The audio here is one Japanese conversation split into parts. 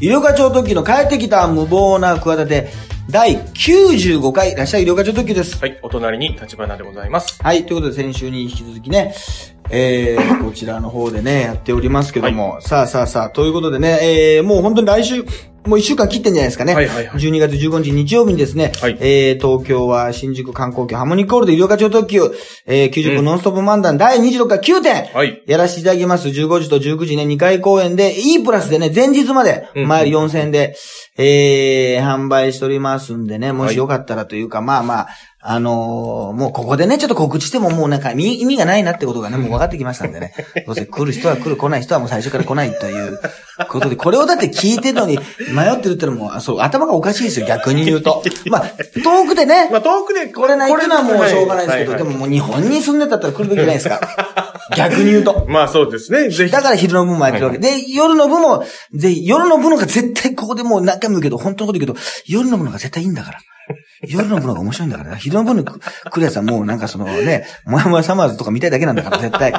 医療課長特急の帰ってきた無謀な企て、第95回、いらっしゃい医療課長特急です。はい、お隣に立花でございます。はい、ということで先週に引き続きね、えー、こちらの方でね、やっておりますけども、さあさあさあ、ということでね、えー、もう本当に来週、もう一週間切ってんじゃないですかね。はいはいはい。12月15日日曜日にですね、はい。えー、東京は新宿観光局ハーモニックホールで医療課長特急、えー、90分ノンストップ漫談第26回9点、はい。やらせていただきます。15時と19時ね、2回公演で、E プラスでね、前日まで、うん前4000円で、えー、販売しておりますんでね、もしよかったらというか、まあまあ、あのーもうここでね、ちょっと告知してももうなんか意味がないなってことがね、もう分かってきましたんでね。どうせ来る人は来る、来ない人はもう最初から来ないということで、これをだって聞いてるのに迷ってるってのも、あそう、頭がおかしいですよ、逆に言うと。まあ、遠くでね、まあ、遠くで来れないっていうのはもうしょうがないですけど、でももう日本に住んでたったら来るべきじゃないですか。逆に言うと。まあ、そうですね。ぜひ。だから昼の部もやってるわけ。で、夜の部も、ぜひ、夜の部のが絶対ここでもう何回も言うけど、本当のこと言うけど、夜の部のが絶対いいんだから。夜の部のが面白いんだから。昼の部に来るやつはもうなんかそのね、もやもやサマーズとか見たいだけなんだから、絶対。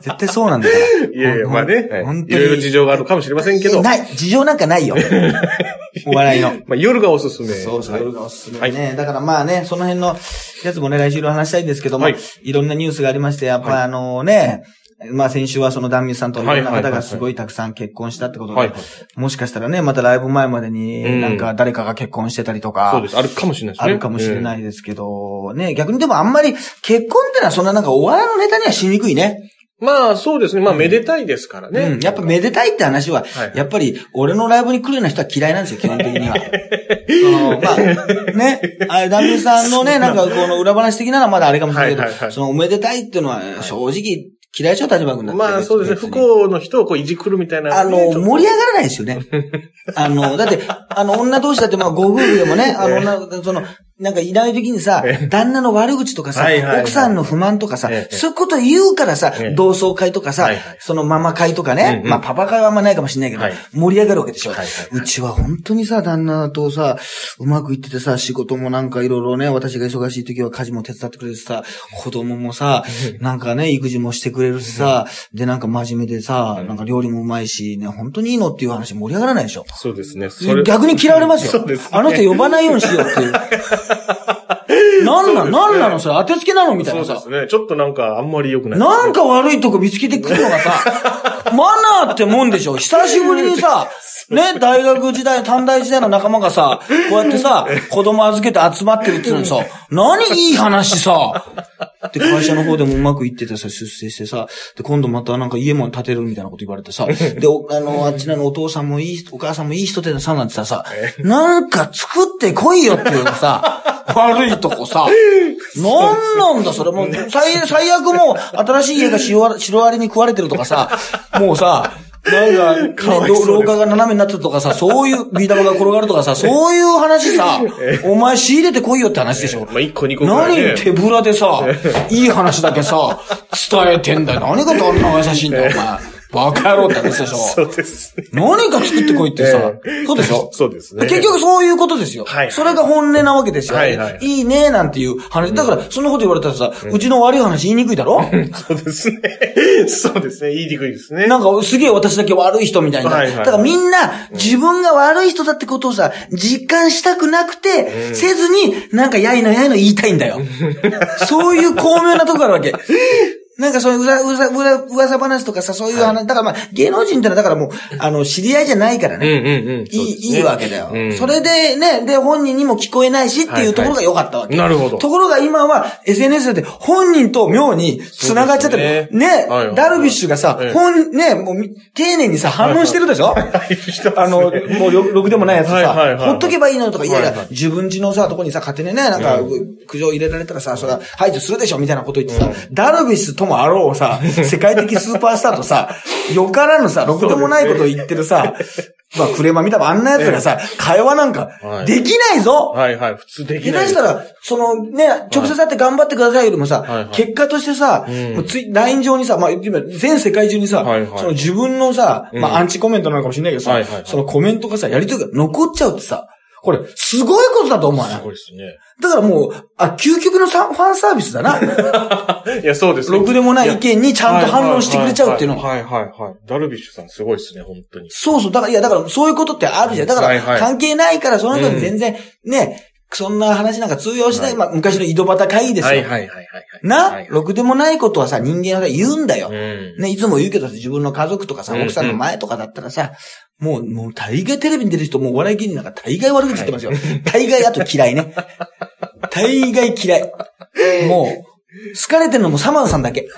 絶対そうなんだから。いやいや、まあね。はい本当に。いろいろ事情があるかもしれませんけど。ない。事情なんかないよ。お笑いの。まあ、夜がおすすめ。そうそう、はい夜がおすすめね。だからまあね、その辺のやつもね、来週いろいろ話したいんですけども、はいい、ろんなニュースがありまして、やっぱりあのね、まあ先週はそのダンミューさんといろんな方がすごいたくさん結婚したってことで、もしかしたらね、またライブ前までうんになんか誰かが結婚してたりとか、そうです。あるかもしれないですね。。あるかもしれないいですけど、ね、逆にでもあんまり結婚ってのはそんななんかお笑いのネタにはしにくいね。まあ、そうですね。まあ、めでたいですからね。うん。やっぱめでたいって話は、はいやっぱり俺のライブに来るような人は嫌いなんですよ、基本的には。まあ、ね、あれ、ダンビさんのね、なんかこの裏話的なのはまだあれかもしれないけど、そのおめでたいっていうのは正直嫌いでしょ、立場君だって。まあ、そうですね。不幸の人をこう、いじくるみたいな。あの、盛り上がらないですよね。あの、だって、あの、女同士だって、まあ、ご夫婦でもね、あの、女、その、なんかいない時にさえ、旦那の悪口とかさはいはいは、い。奥さんの不満とかさえ、え。そういうこと言うからさええ、同窓会とかさはいはい、そのママ会とかねうん、うん。まあパパ会はあんまないかもしれないけどはい、盛り上がるわけでしょ。はいはい。うちは本当にさ、旦那とさ、うまくいっててさ、仕事もなんかいろいろね、私が忙しい時は家事も手伝ってくれるしさ、子供もさ、なんかね、育児もしてくれるしさ、で、なんか真面目でさ、なんか料理もうまいし、ね、本当にいいのっていう話盛り上がらないでしょ。そうですね。逆に嫌われますよ。そうですね。あの人呼ばないようにしようっていう。なんなのなんなのそれ？当てつけなの？みたいなさそうです。ね。ちょっとなんか、あんまり良くない。なんか悪いとこ見つけてくるのがさ、マナーってもんでしょ？久しぶりにさ、ね、大学時代、短大時代の仲間がさ、こうやってさ、子供預けて集まってるっていうのにさ、何いい話さ？で、会社の方でもうまくいっててさ、出世してさ、で、今度またなんか家も建てるみたいなこと言われてさ、で、おあの、あっちらのお父さんもいい、お母さんもいい人でさ、なんてさ、なんか作ってこいよっていうさ、悪いとこさ、なんなんだそれ。もう、最、最悪もう、新しい家がシロアリに食われてるとかさ、もうさ、なんか、ね、か廊下が斜めになってるとかさ、そういう、ビー玉が転がるとかさ、そういう話さ、お前仕入れてこいよって話でしょ。まあ、一個二個。何手ぶらでさ、いい話だけさ、伝えてんだよ。何がどんな優しいんだよ、お前。バカ野郎って話でしょ。そうですね。何か作ってこいってさえ、そうでしょ？そうですね。結局そういうことですよ。はいそれが本音なわけですよ。はいはいいいねなんていう話。だから、そんなこと言われたらさ、うちの悪い話言いにくいだろ？そうですね。そうですね。言いにくいですね。なんか、すげえ私だけ悪い人みたいな。はいはいだからみんな、自分が悪い人だってことをさ、実感したくなくて、せずに、なんかやいのやいの言いたいんだよ。そういう巧妙なとこあるわけ。なんかそういううざ、うざ、うざ、噂話とかさ、そういう話、だからまあ、芸能人ってのはだからもう、あの、知り合いじゃないからね。うんうんうん。いい、いいわけだよ、うん。それでね、で、本人にも聞こえないしっていうところが良かったわけ。はいはいなるほど。ところが今は SNS で本人と妙に繋がっちゃってる。ね。ねはいはいダルビッシュがさ、ええ。本、ね、もうみ、丁寧にさ、反論してるでしょ？あの、もうろ、ろくでもないやつさ、はいはいはいほっとけばいいのとか、いやいや、はいはい。自分家のさ、とこにさ、勝手にね、なんか、苦情入れられたらさ、それは排除するでしょ？みたいなこと言ってさ、ダルビッシュともあろうさ、世界的スーパースターとさ、よからぬさ、ろくでもないことを言ってるさ、まあ、クレーマー見たもあんなやつがさ、会話なんかは、い。できないぞ。はいはい。普通でき下ないです。手したら、そのね、直接会って頑張ってくださいよりもさ、結果としてさ、LINE 上にさ、まあ、今全世界中にさ、その自分のさ、まあ、アンチコメントなのかもしれないけどさ、そのコメントがさ、やりとりが残っちゃうってさ、これ、すごいことだと思わない？すごいですね。だからもう、あ、究極のさファンサービスだな。いや、そうですね。ろくでもない意見にちゃんと反応してくれちゃうっていうのが。はいはいはいはい。ダルビッシュさんすごいですね、本当に。そうそう。だから、いや、だからそういうことってあるじゃん。だから、関係ないから、その人に全然、ね、そんな話なんか通用しない。はいまあ、昔の井戸端会議ですよ。はいはいはいはいはい。な、はいろくでもないことはさ、人間は言うんだよ。うん。ね、いつも言うけど、自分の家族とかさ、うん奥さんの前とかだったらさ、もう、もう大概テレビに出る人、もうお笑い芸人なんか大概悪口言ってますよ。大概あと嫌いね。大概嫌い。もう、好かれてるのもサマンさんだけ。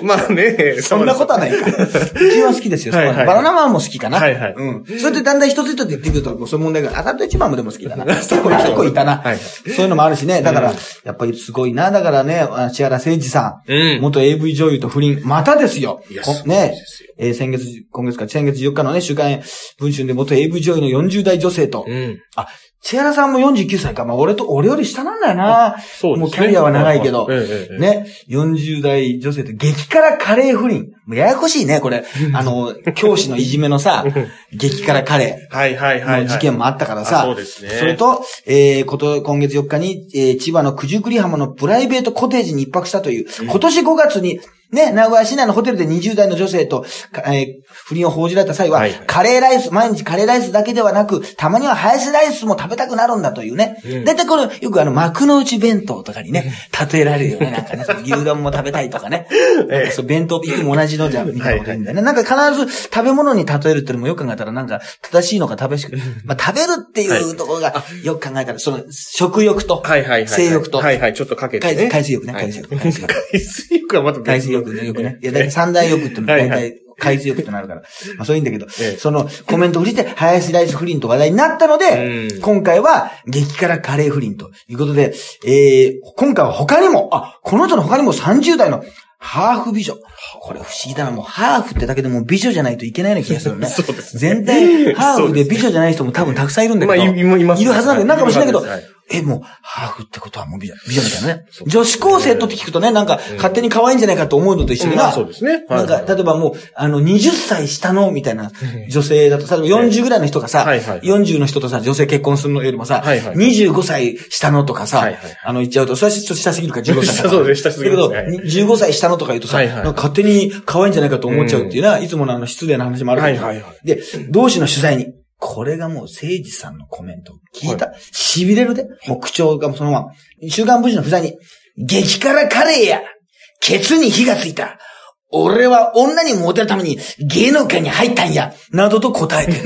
まあね、そんなことはないか。うちは好きですよ。はいはいバナナマンも好きかな。はいはいうん。それでだんだん一つ一つ言ってくると、もうそういう問題が、アダルト一番もでも好きだな。結構結構いたな。はいそういうのもあるしね。だから、やっぱりすごいな。だからね、あ千原誠二さん。うん。元 AV 女優と不倫。またですよね。えー先月、今月か、先月4日のね、週刊文春で元 AV 女優の40代女性と。うん。あ、千原さんも49歳か。まあ、俺と、俺より下なんだよな。そうですね。もうキャリアは長いけどね、40代女性と激辛カレー不倫。もうややこしいね、これ。あの、教師のいじめのさ、激辛カレはいはいーはいはい。の事件もあったからあさ。そうですね。それと、えー、こと、今月4日に、えー、千葉の九十九里浜のプライベートコテージに一泊したという、今年5月に、ね、名古屋市内のホテルで20代の女性と、かえー不倫を報じられた際は、はいはいカレーライス、毎日カレーライスだけではなく、たまにはハヤシライスも食べたくなるんだというね。うんだいたいこの、よくあの、幕の内弁当とかにね、例えられるよね。なんかね、牛丼も食べたいとかね。なんかそう弁当、いつも同じのじゃん、みたいなこと言うんだよね。なんか必ず食べ物に例えるってのもよく考えたら、なんか正しいのか正しく、まあ食べるっていうところが、よく考えたら、その、食欲と、はいはいはい。性欲とはいはい、ちょっとかけて海ね。海水浴ね、はい海水浴。海水浴。はまた別海水浴ね、よくね。いや、だいたい三大浴ってのは大体海水浴となるから。まあそういうんだけど、ええそのコメントを振りして、ハヤシライス不倫と話題になったのでう、ん今回は激辛カレー不倫ということで、えー、今回は他にも、あ、この人の他にも30代のハーフ美女。これ不思議だな。もうハーフってだけでもう美女じゃないといけないような気がするね。そうですね全体、ハーフで美女じゃない人も多分たくさんいるんだけど。まあいますいるはずなんだけど、なんかもしれないけどえ、もう、ハーフってことはもう美女、美女みたいなね。女子高生とって聞くとね、なんか、勝手に可愛いんじゃないかと思うのと一緒にな。まあそうですね。なんか、例えばもう、あの、20歳下の、みたいな女性だと、例えば40ぐらいの人がさ、はいはい40の人とさ、女性結婚するのよりもさ、はいはい25歳下のとかさ、はいはいあの、言っちゃうと、それはちょっと下すぎるから15歳下そうです下すぎますね。だけど、15歳下のとか言うとさ、はいはい。なんか勝手に可愛いんじゃないかと思っちゃうっていうな、いつものあの、失礼な話もあるけどさはいはいはで、同志の取材に、これがもう、誠治さんのコメントを聞いた。痺れるで。もう口調がそのまま。週刊文春の不在に、激辛カレーやケツに火がついた俺は女にモテるために芸能界に入ったんやなどと答えてる。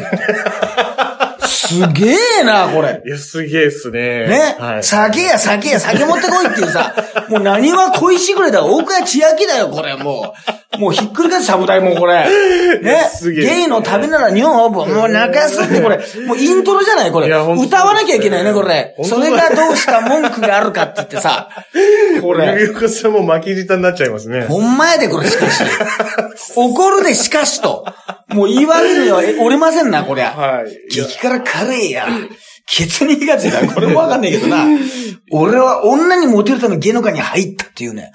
すげえな、これ。いや、すげえっすね。ね、はい。酒や酒や酒持ってこいっていうさ、もう何は恋しぐれだ、大倉千秋だよ、これ、もう。もうひっくり返すしゃぶ台もうこれ。ね？すげえゲイの旅なら日本オープン。もう泣かすってこれ。もうイントロじゃないこれ。歌わなきゃいけないね、これ。それがどうした文句があるかって言ってさ。こ これ。れ。ゆうこさんも巻き舌になっちゃいますね。ほんまやで、これ、しかし。怒るで、しかしと。もう言われるにはえ折れませんな、こりゃ。はい。激辛カレーや。ケツに火がついた。これもわかんないけどな。俺は女にモテるために芸能界に入ったっていうね。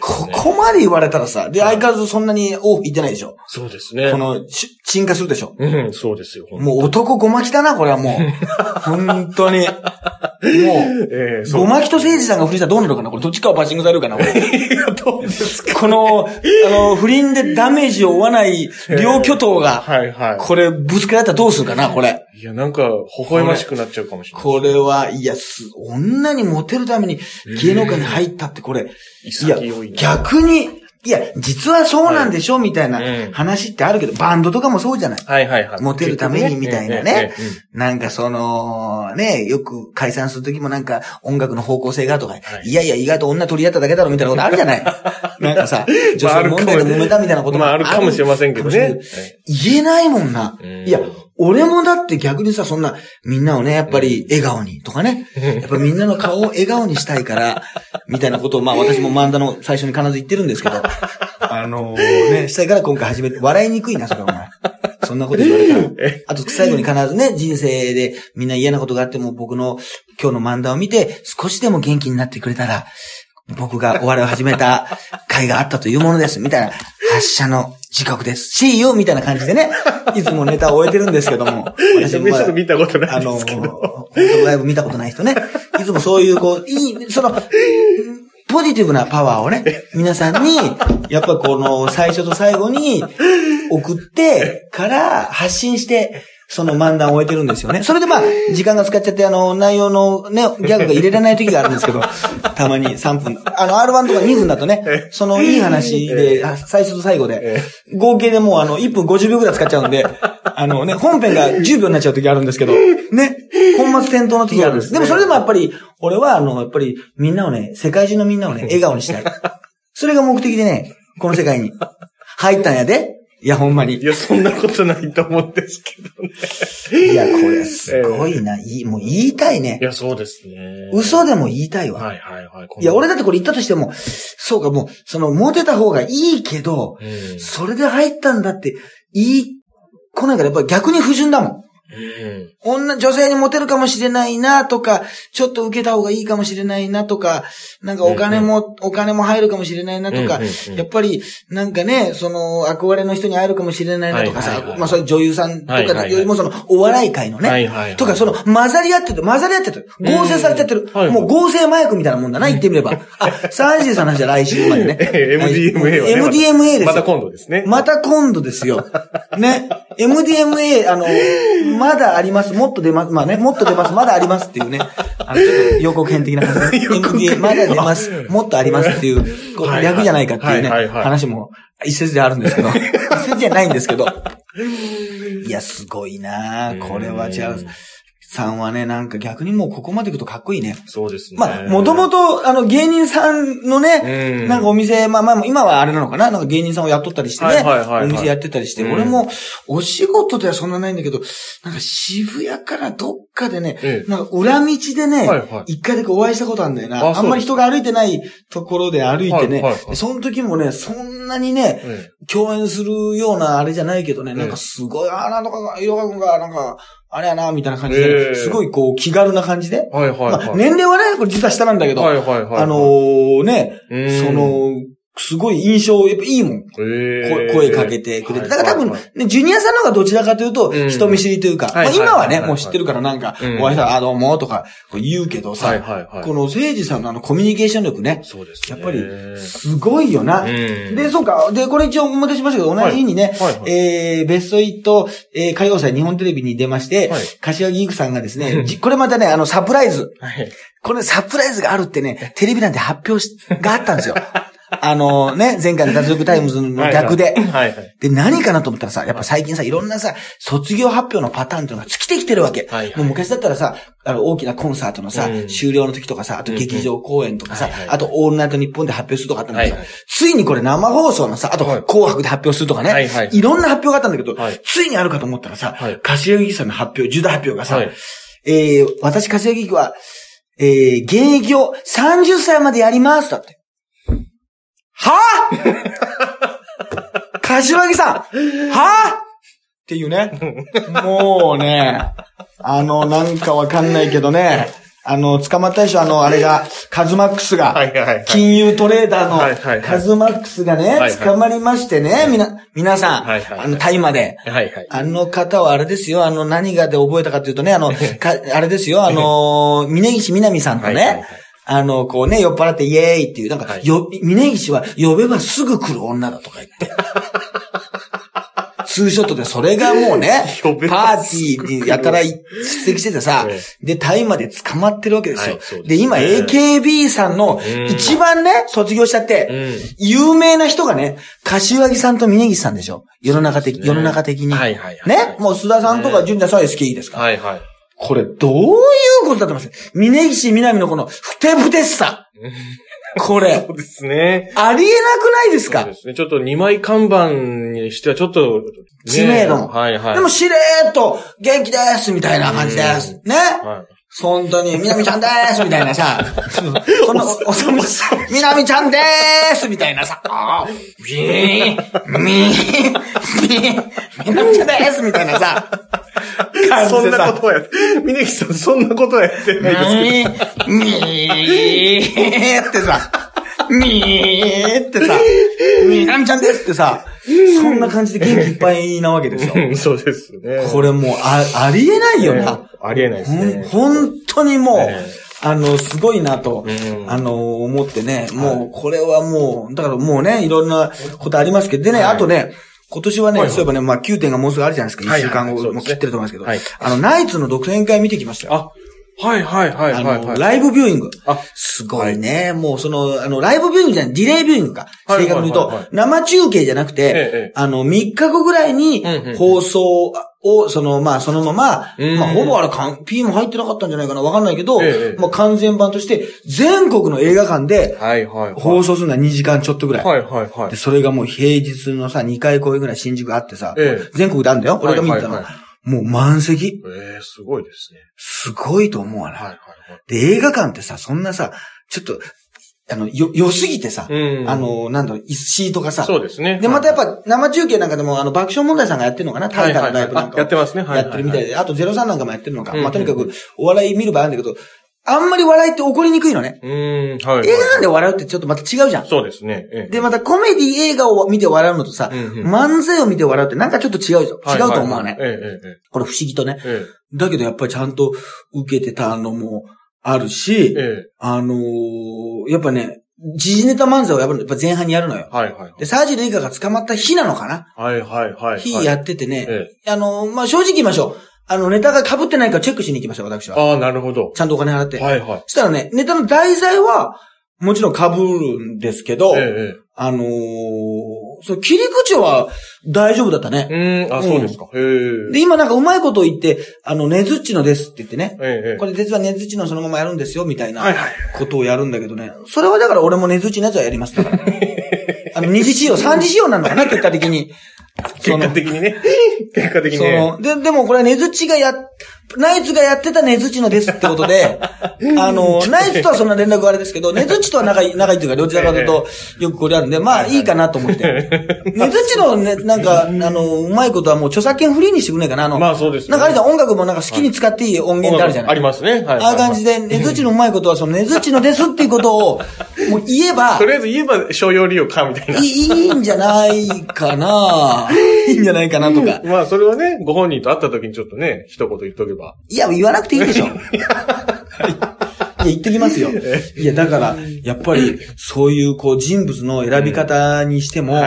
こね。こまで言われたらさ、で、相変わらずそんなに多く言ってないでしょ。そうですね。この、し沈下するでしょ。うん、そうですよ。もう男ごまきだな、これはもう。本当に。もう、ええそう。ごまきと誠治さんが不倫したらどうなるかな？これどっちかはバッシングされるかな？どうですか？この、あの、不倫でダメージを負わない両巨頭が、はいはい。これぶつかり合ったらどうするかな？これ。いや、なんか、微笑ましくなっちゃうかもしれない。これは、いや、す、女にモテるために芸能界に入ったってこれ、いや。逆に、いや、実はそうなんでしょみたいなうん。話ってあるけど、バンドとかもそうじゃない。はいはいはい。モテるためにみたいなね。なんかその、ね、よく解散するときもなんか音楽の方向性がとか、い。い、やいや意外と女取り合っただけだろみたいなことあるじゃない。なんかさ、女性問題で揉めたみたいなこともまあ、あるかもしれませんけどね。言えないもんな。うん。いや、俺もだって逆にさ、そんな、みんなをね、やっぱり笑顔にとかね、やっぱみんなの顔を笑顔にしたいから、みたいなことを、まあ私も漫画の最初に必ず言ってるんですけど、あの ね、したいから今回始めて、笑いにくいな、それお前。そんなこと言われたら。あと最後に必ずね、人生でみんな嫌なことがあっても僕の今日の漫談を見て、少しでも元気になってくれたら、僕がお笑いを始めた会があったというものです、みたいな、発射の時刻です。See you! みたいな感じでね、いつもネタを終えてるんですけども、私もまだちょっと見たことないですけど。本当のライブ見たことない人ね。いつもそういう、こう、いい、その、ポジティブなパワーをね、皆さんに、やっぱこの最初と最後に送ってから発信して、その漫談を終えてるんですよね。それでまあ、時間が使っちゃって、あの、内容のね、ギャグが入れられない時があるんですけど、たまに3分。あの、R1 とか2分だとね、そのいい話で、あ最初と最後で、合計でもうあの、1分50秒ぐらい使っちゃうんで、あのね、本編が10秒になっちゃう時あるんですけど、ね、本末転倒の時があるんです。そうですねでもそれでもやっぱり、俺はあの、やっぱりみんなをね、世界中のみんなをね、笑顔にしたい。それが目的でね、この世界に入ったんやで。いや、ほんまにい。や、そんなことないと思うんですけどね。いや、これすごいな。いい、もう言いたいねい。や、そうですね。嘘でも言いたいわ。はいはいはい。いや、俺だってこれ言ったとしても、そうか、もう、その、モテた方がいいけど、うん。それで入ったんだって、言い、来ないからやっぱり逆に不純だもん。うん。女、女性にモテるかもしれないなとか、ちょっと受けた方がいいかもしれないなとか、なんかお金も、お金も入るかもしれないなとかうんうんうん、やっぱり、なんかね、その、憧れの人に会えるかもしれないなとかさはいはいは、いまあそういう女優さんとかよりもその、お笑い界のねはいはいはい、とかその、混ざり合ってて、混ざり合ってて、合成されちゃってるうんもう合成麻薬みたいなもんだな、言ってみれば。あ、サージーさんの話は来週までね。MDMA はね。MDMA ですよ。また今度ですね。また今度ですよ。ね。MDMA、あの、まだあります。もっと出ます。まあね、もっと出ます。まだありますっていうね。あの、ちょっと予告編的な感じ で。まだ出ます。もっとありますっていう、こう略じゃないかっていうね、話も一説であるんですけど。一説じゃないんですけど。いや、すごいなあこれは違う。さんはね、なんか逆にもうここまで行くとかっこいいね。そうですね。まあ、もともと、あの、芸人さんのね、うん。なんかお店、まあまあ、今はあれなのかな？なんか芸人さんを雇ったりしてね、はいはいはいはい。お店やってたりして、うん。俺も、お仕事ではそんなないんだけど、なんか渋谷からどっかでね、ええなんか裏道でね、一回だけお会いしたことあるんだよな。あんまり人が歩いてないところで歩いてね、はいはいはい。その時もね、そんなにね、え共演するようなあれじゃないけどね、えなんかすごい、あーなんとかが、ヨガ君が、なんか、あれやな、みたいな感じで、ええすごいこう、気軽な感じで。えはいはいはい。まあ、年齢はね、これ実は下なんだけど、はいはいはい。あのーね、うんそ、の、すごい印象、やっぱいいもん。声かけてくれて。だから多分ね、ジュニアさんの方がどちらかというと、うん人見知りというか、今はね、もう知ってるからなんか、うんお会いしたら、あ、どうもとか言うけどはいさ。この誠治さんのあのコミュニケーション力ね、そうですね。やっぱり、すごいよな。うんで、そうか。で、これ一応思い出しましたけど、同じ日にね、えー、ベストイット、えー、歌謡祭日本テレビに出まして、はい柏木由紀さんがですね、じこれまたね、あの、サプライズ。はい。これサプライズがあるってね、テレビなんて発表し、があったんですよ。あのね、前回の脱力タイムズの逆で。はいはい。で、何かなと思ったらさ、やっぱ最近さ、いろんなさ、卒業発表のパターンっていうのが尽きてきてるわけ。はいはい。もう昔だったらさ、あの、大きなコンサートのさ、うん。終了の時とかさ、あと劇場公演とかさ、あとオールナイトニッポンで発表するとかあったんだけど、はいはい。ついにこれ生放送のさ、あとはい。紅白で発表するとかね、はいはい。いろんな発表があったんだけど、はい。ついにあるかと思ったらさ、はい。柏木さんの発表、重大発表がさ、はい。えー、私柏木は、えー、現役を30歳までやります、だって。は？ぁ 柏木さんは？ぁっていうね。もうね、あの、なんかわかんないけどね、あの、捕まったでしょあの、あれが、カズマックスが。金融トレーダーのカズマックスがね、捕まりましてね、みな、皆さん、あの、大麻で。はいはい。あの方はあれですよ、あの、何がで覚えたかというとね、あの、かあれですよ、あの、峯岸みなみさんとね、あの、こうね、酔っ払ってイエーイっていう、なんか、はいよ、峯岸は呼べばすぐ来る女だとか言って。ツーショットでそれがもうね、パばーティーにやたら出席しててさえ、で、大麻で捕まってるわけですよ。で今 AKB さんのうん一番ね、卒業しちゃって、うん有名な人がね、柏木さんと峯岸さんでしょ世の中的、世の中的に。はいはいはいね？もう須田さんとか純ちゃんさんは SKE ですから。はいはい。これ、どういうことだと思います？峯岸みなみのこの、ふてぶてしさ。これ。そ、うですね。ありえなくないですか？そうですね。ちょっと二枚看板にしてはちょっと、ね。知名度もはいはい。でも、しれーっと、元気ですみたいな感じです。ね？はい。本当に、みなみちゃんでーすみたいなさ、この、おさむさん、みなみちゃんでーすみたいなさ、あーみー、みー、みなみちゃんでーすみたいなさ、そんなことはや。って、峯岸さんそんなことはやってないですけど。みー、ってさ、みーってさ、みなみちゃんですってさ、そんな感じで元気いっぱいなわけですよ。うん。そうですね。これもう、あ、ありえないよな。ありえないですね。本当にもう、えあの、すごいなと、うん。あの、思ってね、もう、これはもう、だからもうね、いろんなことありますけど、でね、はい。あとね、今年はね、はいはいそういえばね、まあ9点がもうすぐあるじゃないですか。1はいはい週間後、もう切ってると思いますけど、はいあの、ナイツの独演会見てきましたよ。あ、はいはいはいはいあの、はい。ライブビューイング。あすごいね。もうその、あの、ライブビューイングじゃない、ディレイビューイングか。はい正確に言うと生中継じゃなくて、ええあの、3日後ぐらいにうんうんうん放送を、その、まあ、そのまま、うんまあ、ほぼあれ、P も入ってなかったんじゃないかな、わかんないけど、ええまあ、完全版として、全国の映画館ではいはいはい。放送するのは2時間ちょっとぐらい。はいはいはいで、。それがもう平日のさ、2回公演ぐらい新宿あってさ、ええ全国であるんだよ。俺が見たの。はいはいもう満席。ええ、すごいですね。すごいと思うわな。はいはいで、映画館ってさ、そんなさ、ちょっと、あの、よ、良すぎてさ、はい。うん。あ、の、なんだろう、シートがさ、そうですね。で、またやっぱ、ぱ生中継なんかでも、あの、爆笑問題さんがやってるのかな？タイタのライブなんかやってますね。はいやってるみたいで、あと03なんかもやってるのか。うんまあ、とにかく、お笑い見る場合あるんだけど、あんまり笑いって起こりにくいのね。うーん、はい。映画館で笑うってちょっとまた違うじゃん。そうですね。ええで、またコメディ映画を見て笑うのとさ、うんうん漫才を見て笑うってなんかちょっと違うじゃん。違うと思うね。これ不思議とね。ええだけどやっぱりちゃんと受けてたのもあるし、ええあのーやっぱね、時事ネタ漫才をやっぱ前半にやるのよ。はいはい。で、サージレイカが捕まった日なのかな？はいはいはい。日やっててね、えあのーまあ、正直言いましょう。あの、ネタが被ってないかチェックしに行きました、私は。ああ、なるほど。ちゃんとお金払って。はいはい。そしたらね、ネタの題材は、もちろん被るんですけど、ええあのーそう、切り口は大丈夫だったね。ええ。うーん、あ、そうですか。へえ。で、今なんかうまいこと言って、あの、ねずっちのですって言ってね。ええええ。これ実はねずっちのそのままやるんですよ、みたいな。ことをやるんだけどね。それはだから俺もねずっちのやつはやりますだから。あの、二次仕様、三次仕様なのかな、結果的に。結果的にね。結果的にそね。の、で、でもこれねずっちがや、ナイツがやってたねずっちのですってことで、あの、ナイツとはそんな連絡はあれですけど、ねずっちとは仲いい、仲いいというか、どちらかというと、よくこれあるんで、まあいいかなと思って。ねずっちのね、なんか、あの、うまいことはもう著作権フリーにしてくれないかな、あの、まあそうですねなんかあれじゃん、音楽もなんか好きに使っていい音源ってあるじゃないありますね。はい。ああいう感じで、ねずっちのうまいことは、そのねずっちのですっていうことを、もう言えば と、りあえず言えば商用利用か、みたいな。いいいんじゃないかな いいんじゃないかなとか。まあ、それはね、ご本人と会った時にちょっとね、一言言っとけば。いや、言わなくていいでしょ。いや、言っときますよ。いや、だから、やっぱり、そういう、こう、人物の選び方にしても、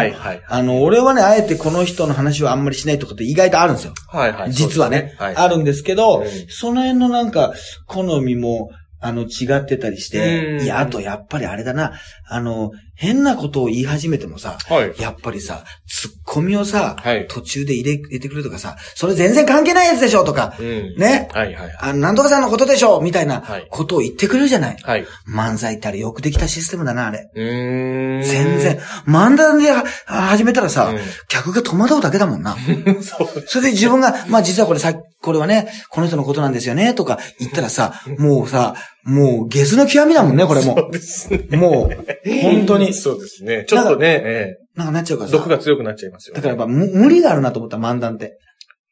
あの、俺はね、あえてこの人の話はあんまりしないとかって意外とあるんですよ。はいはい。実はね、はい。あるんですけど、うんその辺のなんか、好みも、あの、違ってたりして、うんいや、あとやっぱりあれだな、あの、変なことを言い始めてもさ、はい。やっぱりさ、ツッコミをさ、はい途中で入れ、入れてくれとかさ、それ全然関係ないやつでしょとか、うん。ね、はいはい。あの、なんとかさんのことでしょみたいなはいことを言ってくれるじゃない。はい。漫才ってあれよくできたシステムだな、あれ。うーん。全然。漫談では始めたらさ、うん客が戸惑うだけだもんな。そう。それで自分が、まあ実はこれさ、これはね、この人のことなんですよね、とか言ったらさ、もうさ、もうゲスの極みだもんね、これもそうですね。う。もう、本当に。そうですね。ちょっとね、えなんかなっちゃうかえ。らさ。毒が強くなっちゃいますよ。だからやっぱ無無理があるなと思った、漫談って。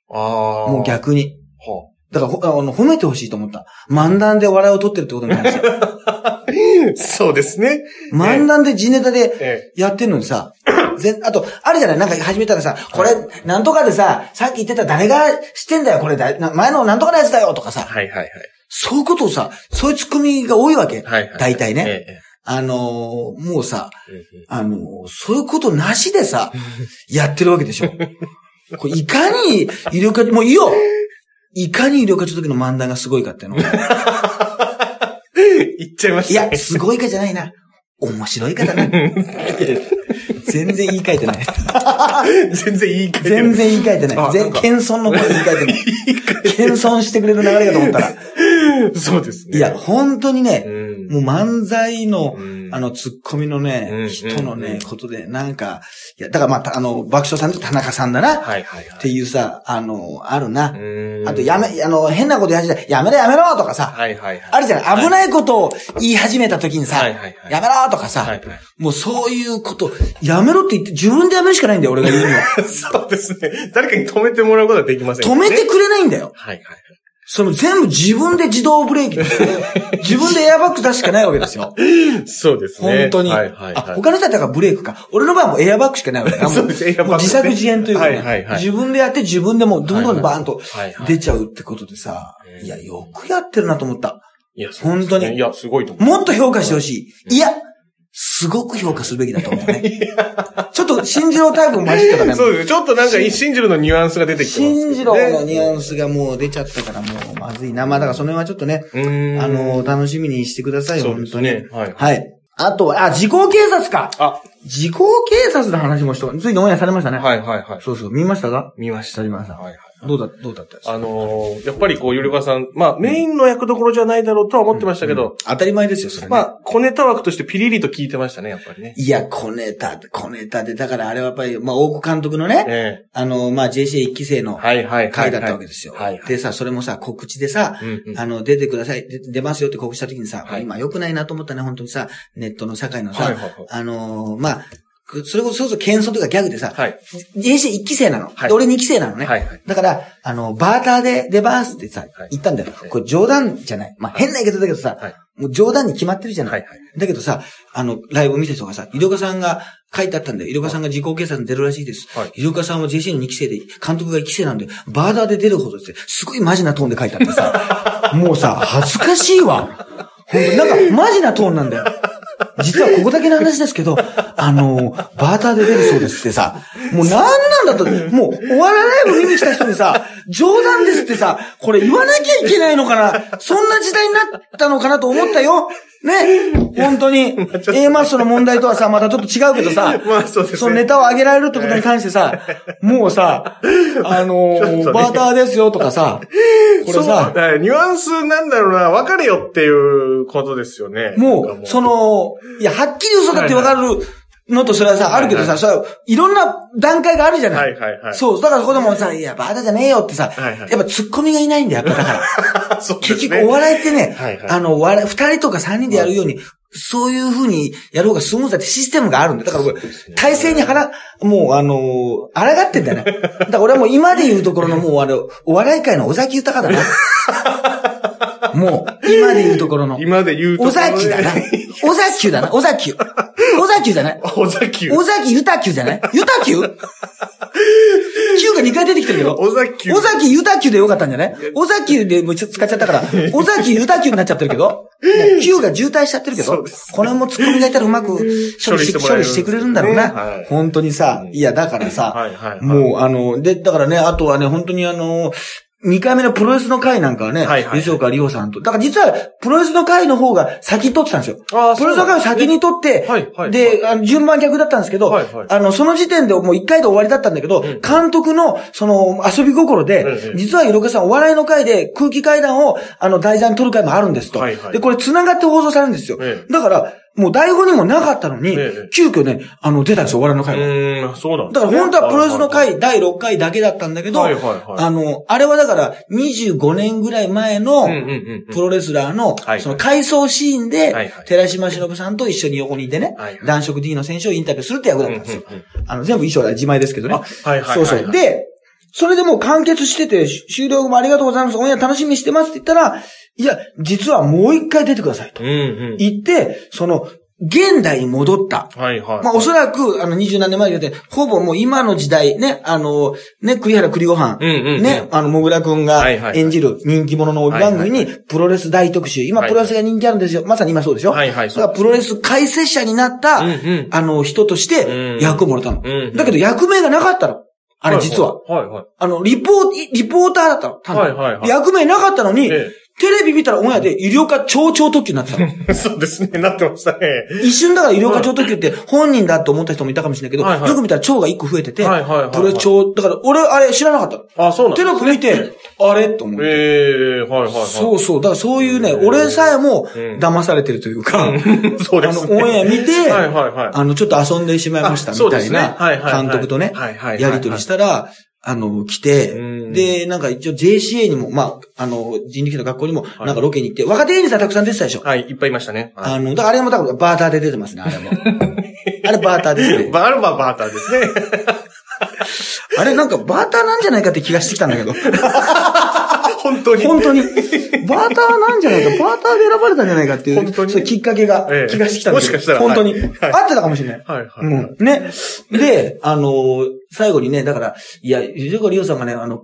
ああ。もう逆に。はだからほ、あの、褒めてほしいと思った。漫談で笑いを取ってるってことに関して。あ。そうですね。漫談で地ネタでえやってんのにさ、ぜあと、あるじゃない？なんか始めたらさ、これ、なんとかでさ、さっき言ってた誰がしてんだよ、これだ、な前のなんとかのやつだよ、とかえ。さ、はいはいはい。そういうことをさ、そういうツッコミが多いわけ。はいはい。大体ね。ええあのーもうさ、ええ。あのーそういうことなしでさ、やってるわけでしょ。これいかに医療課、もういいよいかに医療課長時の漫談がすごいかっていうの。言っちゃいまいしたね。や、すごいかじゃないな。面白いかだな。全然言い換えてない。全然いいか全然言い換えてない。全謙遜の方に 言い換えてない。謙遜してくれる流れかと思ったら。そうですね。いや、本当にねう、ん。もう漫才の、うんあの、ツッコミのうんね、人のねうん、ことで、なんか、いや、だからまあ、あの、爆笑さんと田中さんだな。っていうさ、あの、あるな。うんあと、やめ、あの、変なこと言い始めたやめろやめろとかさ。あるじゃない？危ないことを言い始めた時にさ、やめろとかさ。もうそういうこと、やめろって言って、自分でやめるしかないんだよ、俺が言うには。そうですね。誰かに止めてもらうことはできません止めてくれないんだよ。はいはい。その全部自分で自動ブレーキですよ 自分でエアバッグ出すしかないわけですよ。そうですね。本当に。はいはいあ、はい。他の人だったらブレークか。俺の場合はもうエアバッグしかないわけだ。そうですエアバッグねもう自作自演というかね、はいはいはい自分でやって自分でもうどんどんバーンと出ちゃうってことでさ、うんいや、よくやってるなと思った。いや、本当にいや、すごいと思う。もっと評価してほしい。いや、すごく評価するべきだと思うね。ちょっと信じろタイプも混じってたね。そうです。ちょっとなんか、信じるのニュアンスが出てきてますね。信じろのニュアンスがもう出ちゃったからもうまずいな。まあだからその辺はちょっとね。あの、楽しみにしてくださいよ、そう本当に。はい。はい。あとは、あ、時効警察か。あ、時効警察の話もしとか、ついにオンエアされましたね。はいはいはい。そうそう、見ましたか？見ました。さりました。はいはい。どうだ、どうだったですか？あのー、やっぱりこう、ゆりかさん、まあ、メインの役どころじゃないだろうとは思ってましたけど、当たり前ですよ、それね。まあ、小ネタ枠としてピリリと聞いてましたね、やっぱりね。いや、小ネタ、小ネタで、だからあれはやっぱり、まあ、大久監督のね、えあの、まあ、JCA 一期生の。回だったわけですよ。はいはい。でさ、それもさ、告知でさ、うんうんあの、出てください、で出ますよって告知した時にさ、はい今良くないなと思ったね、本当にさ、ネットの社会のさ、はいはいはいあのーまあ、それこそ、それこそ謙遜とかギャグでさ、はい。JC 一期生なの。はいで俺二期生なのね。はいはいだから、あの、バーターで出ますってさ、はい言ったんだよは。いこれ冗談じゃない。まあ、変な言い方だけどさ、はいもう冗談に決まってるじゃない。はいはいだけどさ、あの、ライブ見てる人がさ、井戸岡さんが書いてあったんだよ。井戸岡さんが自公警察に出るらしいです。はい井戸岡さんは JC の2期生で、監督が1期生なんで、バーターで出るほどですすごいマジなトーンで書いてあってさ、もうさ、恥ずかしいわ。なんか、マジなトーンなんだよ。実はここだけの話ですけど、あの、バーターで出るそうですってさ、もうなんなんだと、もう、お笑いライブ見に来た人にさ、冗談ですってさ、これ言わなきゃいけないのかな、そんな時代になったのかなと思ったよ。ね。本当に。A マッソの問題とはさ、またちょっと違うけどさ、まあそうですねそのネタを上げられるってことに関してさ、もうさ、あのちょっとねバーターですよとかさ、これそうさ、だからニュアンスなんだろうな、分かれよっていうことですよね。もなんかう、そ、の、いや、はっきり嘘だってわかるのとそれはさ、あるけどさ、それはいろんな段階があるじゃなはいいはいはい。そう、だからここでもさ、いや、バーターじゃねえよってさ、はいはいやっぱツッコミがいないんだよ、やっぱだから。ね結局お笑いってね、はいはいあの、笑い、二人とか三人でやるように、そういう風にやる方がスムーズだってシステムがあるんだよ。だからこれ、体制に腹、もうあのー、抗ってんだよね。だから俺はもう今で言うところのもうあの、お笑い界の尾崎豊だな。もう、今で言うところの。今で言うと。尾崎だな。尾崎だな。尾崎。尾崎じゃない尾崎。尾崎ゆたきゅうじゃない？ゆたきゅう ?Q が2回出てきてるけど。尾崎。尾崎ゆたきゅうでよかったんじゃない？尾崎でもうちょっと使っちゃったから、尾崎ゆたきゅうになっちゃってるけど。もう Q が渋滞しちゃってるけどこれもツッコミがいたらうまく 処理して処理してくれるんだろうな。はい本当にさ、いや、だからさ、はいはいはいもうあの、で、だからね、あとはね、本当にあの、2回目のプロレスの回なんかはね、はいはい吉岡里帆さんと。だから実は、プロレスの回の方が先取ってたんですよ。プロレスの回を先に取って、はいはいで、あの順番逆だったんですけど、はいはいあの、その時点でもう1回で終わりだったんだけど、監督の、その、遊び心で、実は色岡さんお笑いの回で空気階段を、あの、題材に取る回もあるんですと。はいはいで、これ繋がって放送されるんですよ。ええだから、もう台本にもなかったのに、ええ急遽ね、あの、出たんですよ、お笑いのう回は。ーん、そうなんだから本当はプロレスの回回、第6回だけだったんだけど、はいはいはいあの、あれはだから25年ぐらい前のうんうんうんうん。プロレスラーのはい、その回想シーンではいはい、寺島しのぶさんと一緒に横にいてねはいはい、男色 D の選手をインタビューするって役だったんですようんうん。あの、全部衣装は自前ですけどね。あはいはいはいそうそう。で、それでもう完結してて、し終了後もありがとうございます。オンエア楽しみにしてますって言ったら、いや、実はもう一回出てくださいとうんうん。言って、その、現代に戻った。はいはい。まあ、おそらく、あの、二十何年前に言って、ほぼもう今の時代、ね、あの、ね、栗原栗ご飯、うんうんうんね、あの、もぐらくんがはいはいはい演じる人気者の帯番組に、はいはいプロレス大特集。今、はいプロレスが人気あるんですよ。まさに今そうでしょ？はいはいだから、プロレス解説者になった、うんうんあの、人としてうん、役をもらったの。うんうんだけど、役名がなかったの。あれ、実は。はいはい。あの、リポー、リポーターだったの。はいはいはい役名なかったのに、えテレビ見たらオンエアで、医療科超超特急になってた そうですね、なってましたね。一瞬だから医療課長特急って本人だと思った人もいたかもしれないけど、はいはいよく見たら腸が一個増えてて、はいはいはいはいプロレス腸、だから俺あれ知らなかったの。あ、そうなんテレビ見て、あれと思って。ええはいはいはい。そうそう。だからそういうね、俺さえもうん騙されてるというか、そうですね。あの、オンエア見て、はいはいはい。あの、ちょっと遊んでしまいましたみたいなはいはいはい監督とねはいはいはいは、いやりとりしたら、あの、来てうん、で、なんか一応 JCA にも、まあ、あの、人力の学校にも、なんかロケに行って、若手芸人さんたくさん出てたでしょ。はい、いっぱいいましたね。はいあの、だからあれも多分バーターで出てますね、あれも。あれバーターですね。バルババーターですね。あれなんかバーターなんじゃないかって気がしてきたんだけど。本当に。本当に。バーターなんじゃないか、バーターで選ばれたんじゃないかっていう、本当に？そういうきっかけがええ気がしてきたんだけど。もしかしたら本当に。はいはいあってたかもしれない。はいはい。うん。ね。で、あのー最後にね、だから、いや、ゆずこりおさんがね、あの、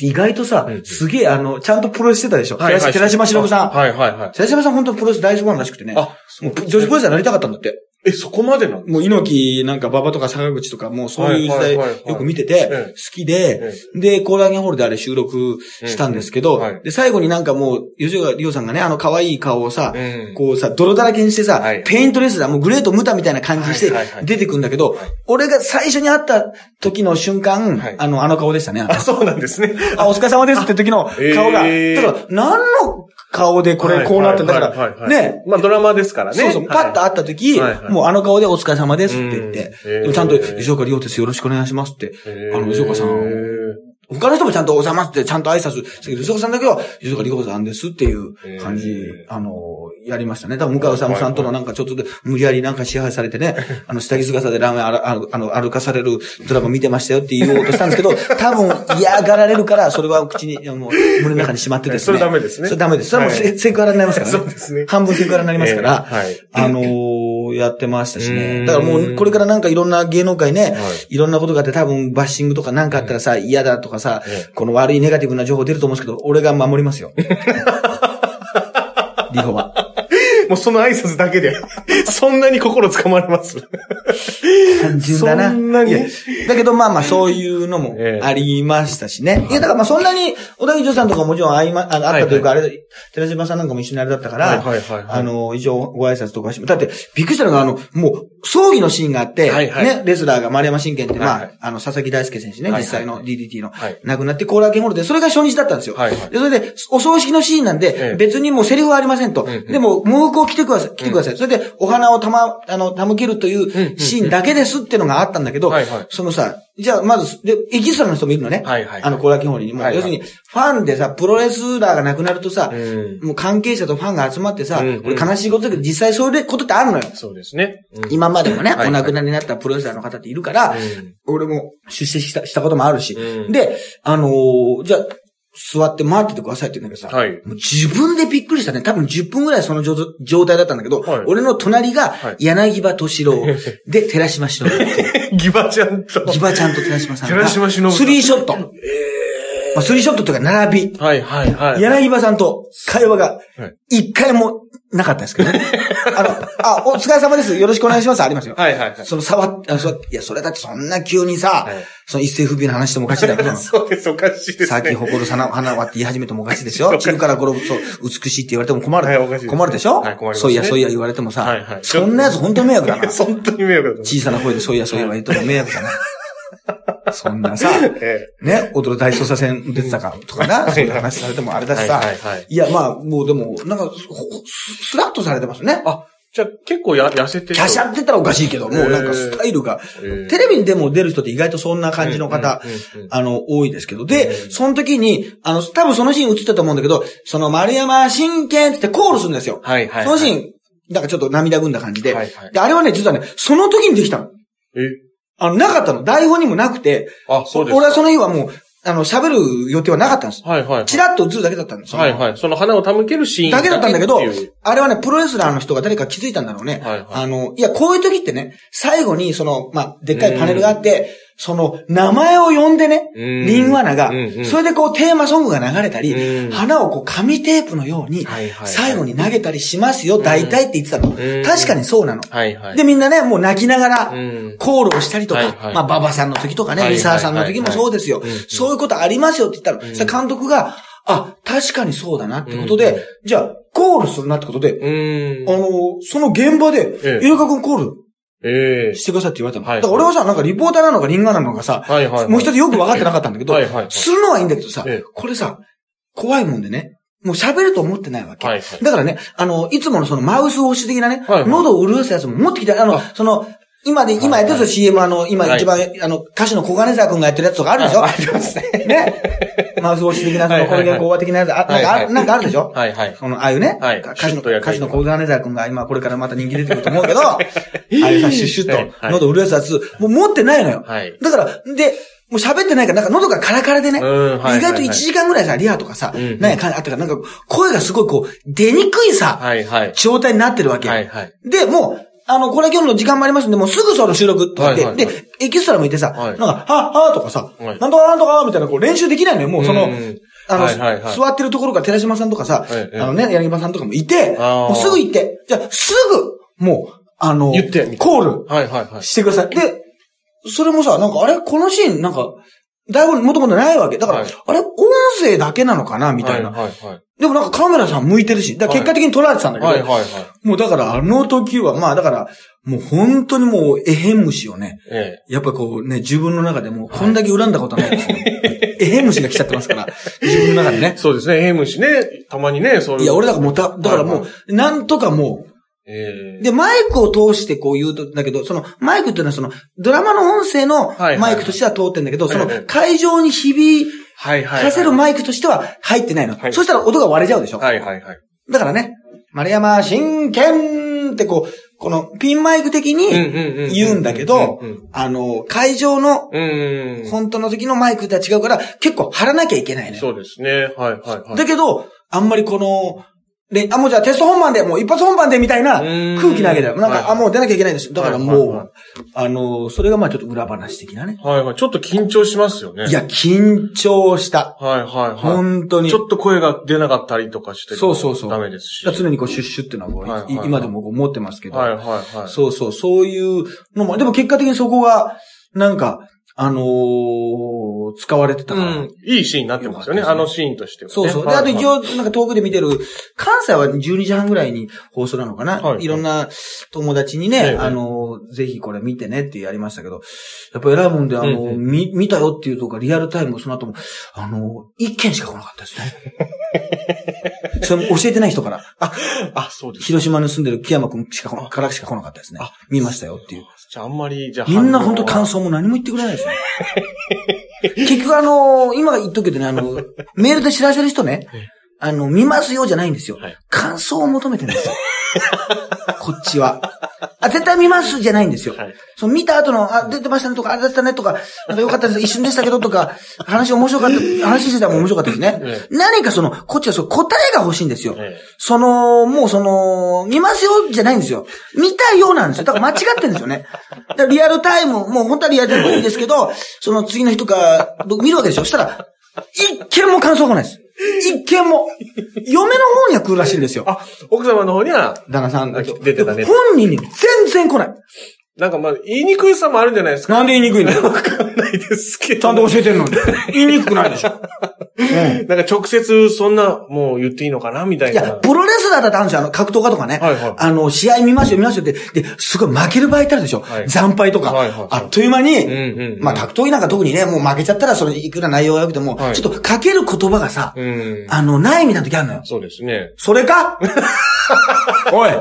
意外とさうん、すげえ、あの、ちゃんとプロレスしてたでしょ？はいはい寺島しのぶさん。はいはいはい。寺島さん本当にプロレス大好きなんらしくてね。あ、もう女子プロレスになりたかったんだって。え、そこまでなのもう猪木なんか馬場とか坂口とかもうそういう時代よく見ててええ、好きで、で、コーラーゲンホールであれ収録したんですけどで、最後になんかもう、吉岡里帆さんがね、あの可愛い顔をさ、うん。こうさ、泥だらけにしてさはい、ペイントレスラー、もうグレートムタみたいな感じにして出てくんだけどはい、俺が最初に会った時の瞬間はい、あの、あの顔でしたね。あそうなんですね。あ、お疲れ様ですって時の顔が。えー。だから、何の顔でこれこうなってんだから、ね。まあドラマですからね。そうそう、パッと会った時、もうあの顔でお疲れ様ですって言って、ちゃんと、吉岡里帆です、よろしくお願いしますって、あの、吉岡さん、他の人もちゃんとおざますってちゃんと挨拶したけど、吉岡さんだけは、吉岡里帆さんですっていう感じあの、やりましたね。多分、向井治さんとのなんかちょっとで無理やりなんか支配されてね、あの、下着姿でラーメンあら、あの、あの歩かされるドラマ見てましたよって言おうとしたんですけど、多分嫌がられるから、それは口に、もう、胸の中にしまってですね。それダメですねそれダメです。それはもうはいセセクハラになりますからね。そうですね半分セクハラになりますから、えーはいあのーやってましたしうね。んだからもう、これからなんかいろんな芸能界ね、はいいろんなことがあって多分バッシングとかなんかあったらさ、嫌だとかさええ、この悪いネガティブな情報出ると思うんですけど、俺が守りますよ。リホは。もうその挨拶だけで、そんなに心つかまれます？単純だな。そんなに？だけどまあまあそういうのもええ。ありましたしね。いやだからまあそんなに、小田切さんとかもちろん会いま、あの会ったというか、あれ、寺島さんなんかも一緒にあれだったから、はいはいはいはい。あの、一応ご挨拶とかしだって、びっくりしたのが、あの、もう、葬儀のシーンがあって、はいはい。ね、レスラーが丸山真剣って、まあ、はいはい。あの、佐々木大輔選手ね、はいはい。実際の DDT の、はい。亡くなってコーラーケンホールで、それが初日だったんですよ。はいはい。で、それで、お葬式のシーンなんで、ええ。別にもうセリフはありませんと。んうん。でも、喪服を着てください、着てください。それで、お花をたま、あの、手向けるというシーンだけですっていうのがあったんだけど、そのさ、じゃあ、まず、で、エキストラの人もいるのね。はいはい。あの、コーラーケンホールにも。要するに、ファンでさ、プロレスラーが亡くなるとさ、うん。もう関係者とファンが集まってさ、これ悲しいことだけど、実際そういうことってあるのよ。そうですね。うん。今までもね、お亡くなりになったプロレスラーの方っているから、うん。俺も出席したしたこともあるし、うん。で、あのーじゃあ、座って待っててくださいって言うんだけどさ、はいもう自分でびっくりしたね。多分10分ぐらいその状状態だったんだけど、はい俺の隣がはい柳葉敏郎、で、寺島しのぶっていう。ギバちゃんと。ギバちゃんと寺島さんが、寺島しのぶさんスリーショット。まあ、スリーショットというか並び。はいはいはい。柳葉さんと会話がはい、一回もなかったですけどね。あの、あ、お疲れ様です。よろしくお願いします。ありますよ。はいはいはい。その触っ、あそういや、それだってそんな急にさ、はいその一世不備の話してもおかしいだけど、そうです、おかしいですね。さっき誇る花花はって言い始めてもおかしいでしおかしいょ 中から転ぶと美しいって言われても困る。はいおかしいです困るでしょ、はい困りますねそういや、そういや言われてもさ、はいはいそんなやつ本当に迷惑だな。本当に迷惑だ小さな声でそういや、そういや言っても迷惑だな。そんなさ、ね、踊る大捜査線出てたかとかな、いそういう話されてもあれだしさ、はいはいはい。いや、まあ、もうでも、なんか、ほススラッとされてますね。あ、じゃあ結構や痩せてる。キャシャってたらおかしいけど、もうなんかスタイルが、テレビにでも出る人って意外とそんな感じの方あの、多いですけど、で、その時に、あの、多分そのシーン映ってたと思うんだけど、その丸山真剣ってコールするんですよ。はいはいはい。そのシーン、なんかちょっと涙ぐんだ感じで、はいはい。で、あれはね、実はね、その時にできたの。えあの、なかったの。台本にもなくて、あ、そうですか。俺はその日はもう、あの、喋る予定はなかったんです。はいはい。チラッと映るだけだったんですよ。はいはい。その花を手向けるシーンだけだったんだけどあれはね、プロレスラーの人が誰か気づいたんだろうね。はいはいあの、いや、こういう時ってね、最後に、その、まあ、でっかいパネルがあって、その、名前を呼んでね、うん。リングアナがそれでこう、テーマソングが流れたりう、ん。花をこう、紙テープのように最後に投げたりしますよ、大体って言ってたの。ん。確かにそうなの。で、みんなね、もう泣きながらうん、コールをしたりとかまあ、馬場さんの時とかね、三沢さんの時もそうですよ。そういうことありますよって言ったら、そ監督が、あ、確かにそうだなってことで、じゃあ、コールするなってことで。あの、その現場でえ、え。イルカ君コールええ。してくださいって言われたの。はいだから俺はさ、なんかリポーターなのかリンガーなのかさ、はいはいはい。もう一つよく分かってなかったんだけどはいはいはい、するのはいいんだけどさええ、これさ、怖いもんでね、もう喋ると思ってないわけ。はいはい。だからね、あの、いつものそのマウス押し的なね、はいはい。喉を潤すやつも持ってきて、あの、その、今で、今やってるんですよ、CM、あの、今はい一番、あの、歌手の小金沢くんがやってるやつとかあるでしょあありますね。ね。マウス押し的な、その、この原稿話的なやつ、あなんかなんかあるでしょはいはい。その、ああいうね、はい歌手の、歌手の小金沢くんが今これからまた人気出てくると思うけど、ああいうさ、シュッシュはいッと喉を潤すやつ、もう持ってないのよ。はいだから、で、もう喋ってないから、なんか喉がカラカラでね、意外と1時間ぐらいさ、リハとかさ、んうんなんやあったから、なんか声がすごいこう、出にくいさ、はいはい。状態になってるわけよ。はいはい。で、もう、あの、これ今日の時間もありますんで、もうすぐその収録とか言って、はいはいはい。で、エキストラもいてさ、はい。なんか、は、はとかさ、はい。なんとかなんとかみたいなこう練習できないのよ。もうその、うん。あの、はいはいはい。座ってるところが寺島さんとかさ、はいはいあのね、柳葉さんとかもいて、もうすぐ行って、じゃあすぐ、もう、あの、言ってコールはいはいはい。してください。で、それもさ、なんか、あれ？このシーン、なんか、だいぶもともとないわけ。だから、はいあれ音声だけなのかな？みたいな。はいはいはい。でもなんかカメラさん向いてるし、だから結果的に撮られてたんだけど、はいはいはい。もうだからあの時は、まあだから、もう本当にもう、エヘン虫をね、えやっぱこうね、自分の中でもう、こんだけ恨んだことないですよ。エヘン虫が来ちゃってますから、自分の中でねえ。。そうですね。ええ虫ね。たまにね、そういう。いや、俺だからもうた、だからも、うなんとかもえで、マイクを通してこう言うと、だけど、その、マイクっていうのはその、ドラマの音声のマイクとしては通ってんだけど、その会場に響。かせるマイクとしては入ってないの。はいそしたら音が割れちゃうでしょ。はいはいはい。だからね、丸山真剣ってこう、このピンマイク的に言うんだけどあの、会場の。本当の時のマイクとは違うから、結構張らなきゃいけないね。そうですね。はいはいはい。だけど、あんまりこの、で、あ、もうじゃあテスト本番で、もう一発本番でみたいなうん空気なわけだよ。なんか、はいあ、もう出なきゃいけないんですよ。だからもう、はいはいはいあの、それがまあちょっと裏話的なね。はいはい。ちょっと緊張しますよね。いや、緊張した。はいはいはい。本当に。ちょっと声が出なかったりとかして。そうそうそうダメですし。常にこうシュッシュっていうのはこう、はいはいはい今でもこう持ってますけど。はいはいはい。そうそう、そういうのも、でも結果的にそこが、なんか、あのー使われてたから。うん。いいシーンになってますよね。よねあのシーンとしてはね。そうそう。で、はいはいあと一応、なんか遠くで見てる、関西は12時半ぐらいに放送なのかな、はいい、ろんな友達にね、ええあのーぜひこれ見てねってやりましたけど、やっぱ偉いもんで、あのーうんうんみ、見たよっていうとか、リアルタイムその後も、あのー一件しか来なかったですね。それも教えてない人から、あ、そうです。広島に住んでる木山くんしかからしか来なかったですねあ。見ましたよっていう。じゃああんまり、じゃあ。みんな本当感想も何も言ってくれないですね。結局あの今言っとくけどね、あの、メールで知らせる人ね、あの、見ますよじゃないんですよはい。感想を求めてるんですよ。こっちは。あ、絶対見ますじゃないんですよ。はいその見た後の、あ、出てましたねとか、あれだったねとか、なんか良かったです、一瞬でしたけどとか、話面白かった、話してたらも面白かったですね。え何かその、こっちはその答えが欲しいんですよ。えその、もうその、見ますよじゃないんですよ。見たようなんですよ。だから間違ってるんですよね。だからリアルタイム、もう本当はリアルタイムいいんですけど、その次の日とか、ど見るわけでしょ。そしたら、一件も感想が来ないです。一件も。嫁の方には来るらしいんですよ。あ、奥様の方には、旦那さんあ出てたね本人に全然来ない。なんかまあ、言いにくいさもあるんじゃないですか。なんで言いにくいの わかんないですけど。ちゃんと教えてんのに。言いにくくないでしょ。うん。なんか直接そんな、もう言っていいのかなみたいな。いや、プロレスラーだってあるんですよ。あの、格闘家とかね。はいはいあの、試合見ますよ、見ますよって。で、すごい負ける場合ってあるでしょ。はい惨敗とか。はいはいはいあっという間に、うんうんうんまあ、格闘技なんか特にね、もう負けちゃったら、その、いくら内容が良くても、はいちょっとかける言葉がさ、うん。あの、ないみたいな時あるのよ。そうですね。それか？おいい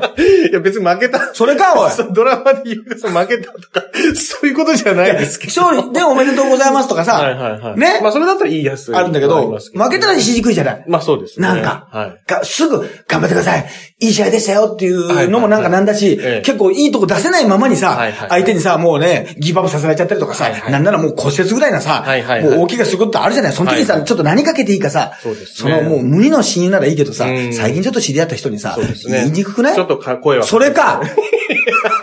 や、別に負けた。それかおい ドラマで言うと負けたとか、そういうことじゃないですけど。勝利でおめでとうございますとかさ、はいはいはい。ねまあ、それだったら言いやすい。あるんだけど、あります負けたらしにくいじゃない。まあそうですね。なんか、はい。がすぐ頑張ってください。いい試合でしたよっていうのもなんかなんだし、ええ結構いいとこ出せないままにさ、はいはい相手にさ、もうね、ギブアップさせられちゃったりとかさ、はいはいなんならもう骨折ぐらいなさ、はいはいはいもう大怪我することあるじゃない。その時にさ、はいはいちょっと何かけていいかさ、そうですねのもう無理の親友ならいいけどさ、うん最近ちょっと知り合った人にさ、そうですね。言いにくくない？ちょっとか声は。それか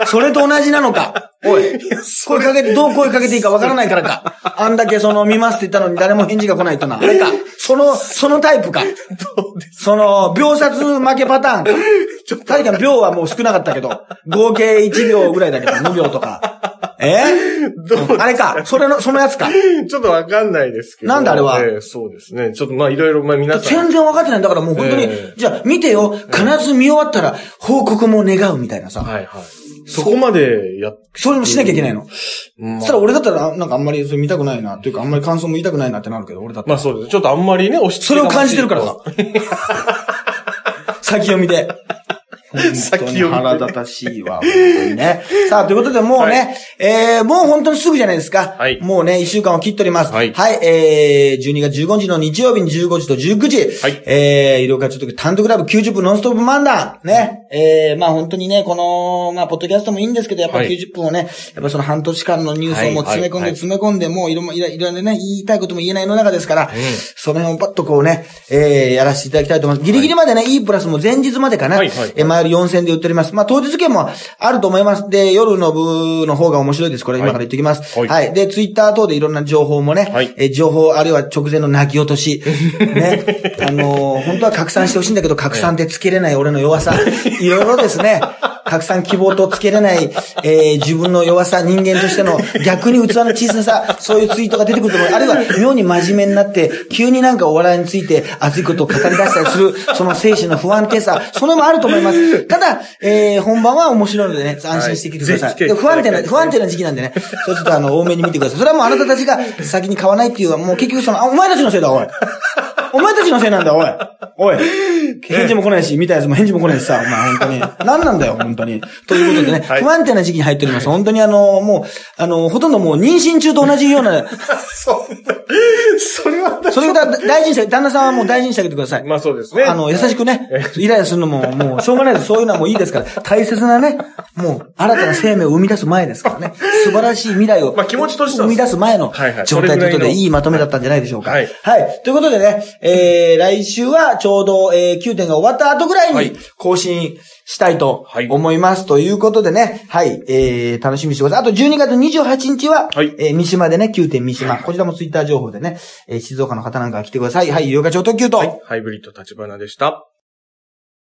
それと同じなのかおい、声かけて、どう声かけていいかわからないからか。あんだけその見ますって言ったのに誰も返事が来ないとな。あれか。その、そのタイプか。その、秒殺負けパターンか。確かに秒はもう少なかったけど、合計1秒ぐらいだけど、2秒とか。え？どうあれか。それの、そのやつか。ちょっとわかんないですけど。なんであれは？ええそうですね。ちょっとまあいろいろ、まあ皆さん。全然分かってない。だからもう本当に、ええじゃあ見てよ。必ず見終わったら報告も願うみたいなさ。はいはい。そこまでやっ、それもしなきゃいけないの？まあそしたら俺だったら、なんかあんまりそれ見たくないな、っていうかあんまり感想も言いたくないなってなるけど、俺だったら。まあそうです。ちょっとあんまりね、押しそれを感じてるからさ。先読みで。本当に腹立たしいわ、本当にね。さあ、ということでもうね、えー、もう本当にすぐじゃないですか。はい。もうね、一週間を切っております。はい。えー、12月15日の日曜日に15時と19時。はい。えー、医療課長と単独ライブ90分ノンストップ漫談。ね。えー、まあ本当にね、この、まあ、ポッドキャストもいいんですけど、やっぱはい。り90分をね、やっぱその半年間のニュースをもう詰め込んではい。はい。詰め込んで、もういろいろ、いろいろね、言いたいことも言えない世の中ですから、ん。その辺をパッとこうね、えー、やらせていただきたいと思います。ギリギリまでね、E プラスも前日までかな、はい。はい。えー、前より4000で売っております。まあ当日券もあると思います。で、夜の部の方が面白いです。これ今から言っておきます。はいはい。で、ツイッター等でいろんな情報もね、はいえー情報、あるいは直前の泣き落とし、ね、あのー本当は拡散してほしいんだけど、拡散ってつけれない俺の弱さ、いろいろですね、拡散希望とつけれない、えー自分の弱さ、人間としての逆に器の小ささ、そういうツイートが出てくると思う。あるいは妙に真面目になって、急になんかお笑いについて熱いことを語り出したりする、その精神の不安定さ、それもあると思います。ただ、えー本番は面白いのでね、安心してきてください。はい不安定な、不安定な時期なんでね、そうちょっとあの、多めに見てください。それはもうあなたたちが先に買わないっていうのは、もう結局その、あ、お前たちのせいだ、おい。お前たちのせいなんだ、おい。おい。返事も来ないし、見たやつも返事も来ないしさ、お前本当に。何なんだよ、本当に。ということでね、はい不安定な時期に入っております。本当にあの、もう、あの、ほとんどもう妊娠中と同じような、そんな、それは、それをだ大事にして、旦那さんはもう大事にしてあげてください。まあそうですね。あの、優しくね、イライラするのも、もう、しょうがないです。そういうのはもういいですから。大切なね、もう、新たな生命を生み出す前ですからね。素晴らしい未来を。まあ気持ちとしては生み出す前のはいはい状態ということで、いいまとめだったんじゃないでしょうか。はいはい。ということでね、えー、来週はちょうど、えー、9点が終わった後ぐらいにはい更新したいとはい思います。ということでね、はい、えー、楽しみにしてください。あと12月28日は、はいえー、三島でね、9点三島。こちらもツイッター情報でね、えー、静岡の方なんかが来てください。はい、有価町特急と、はい。ハイブリッド立花でした。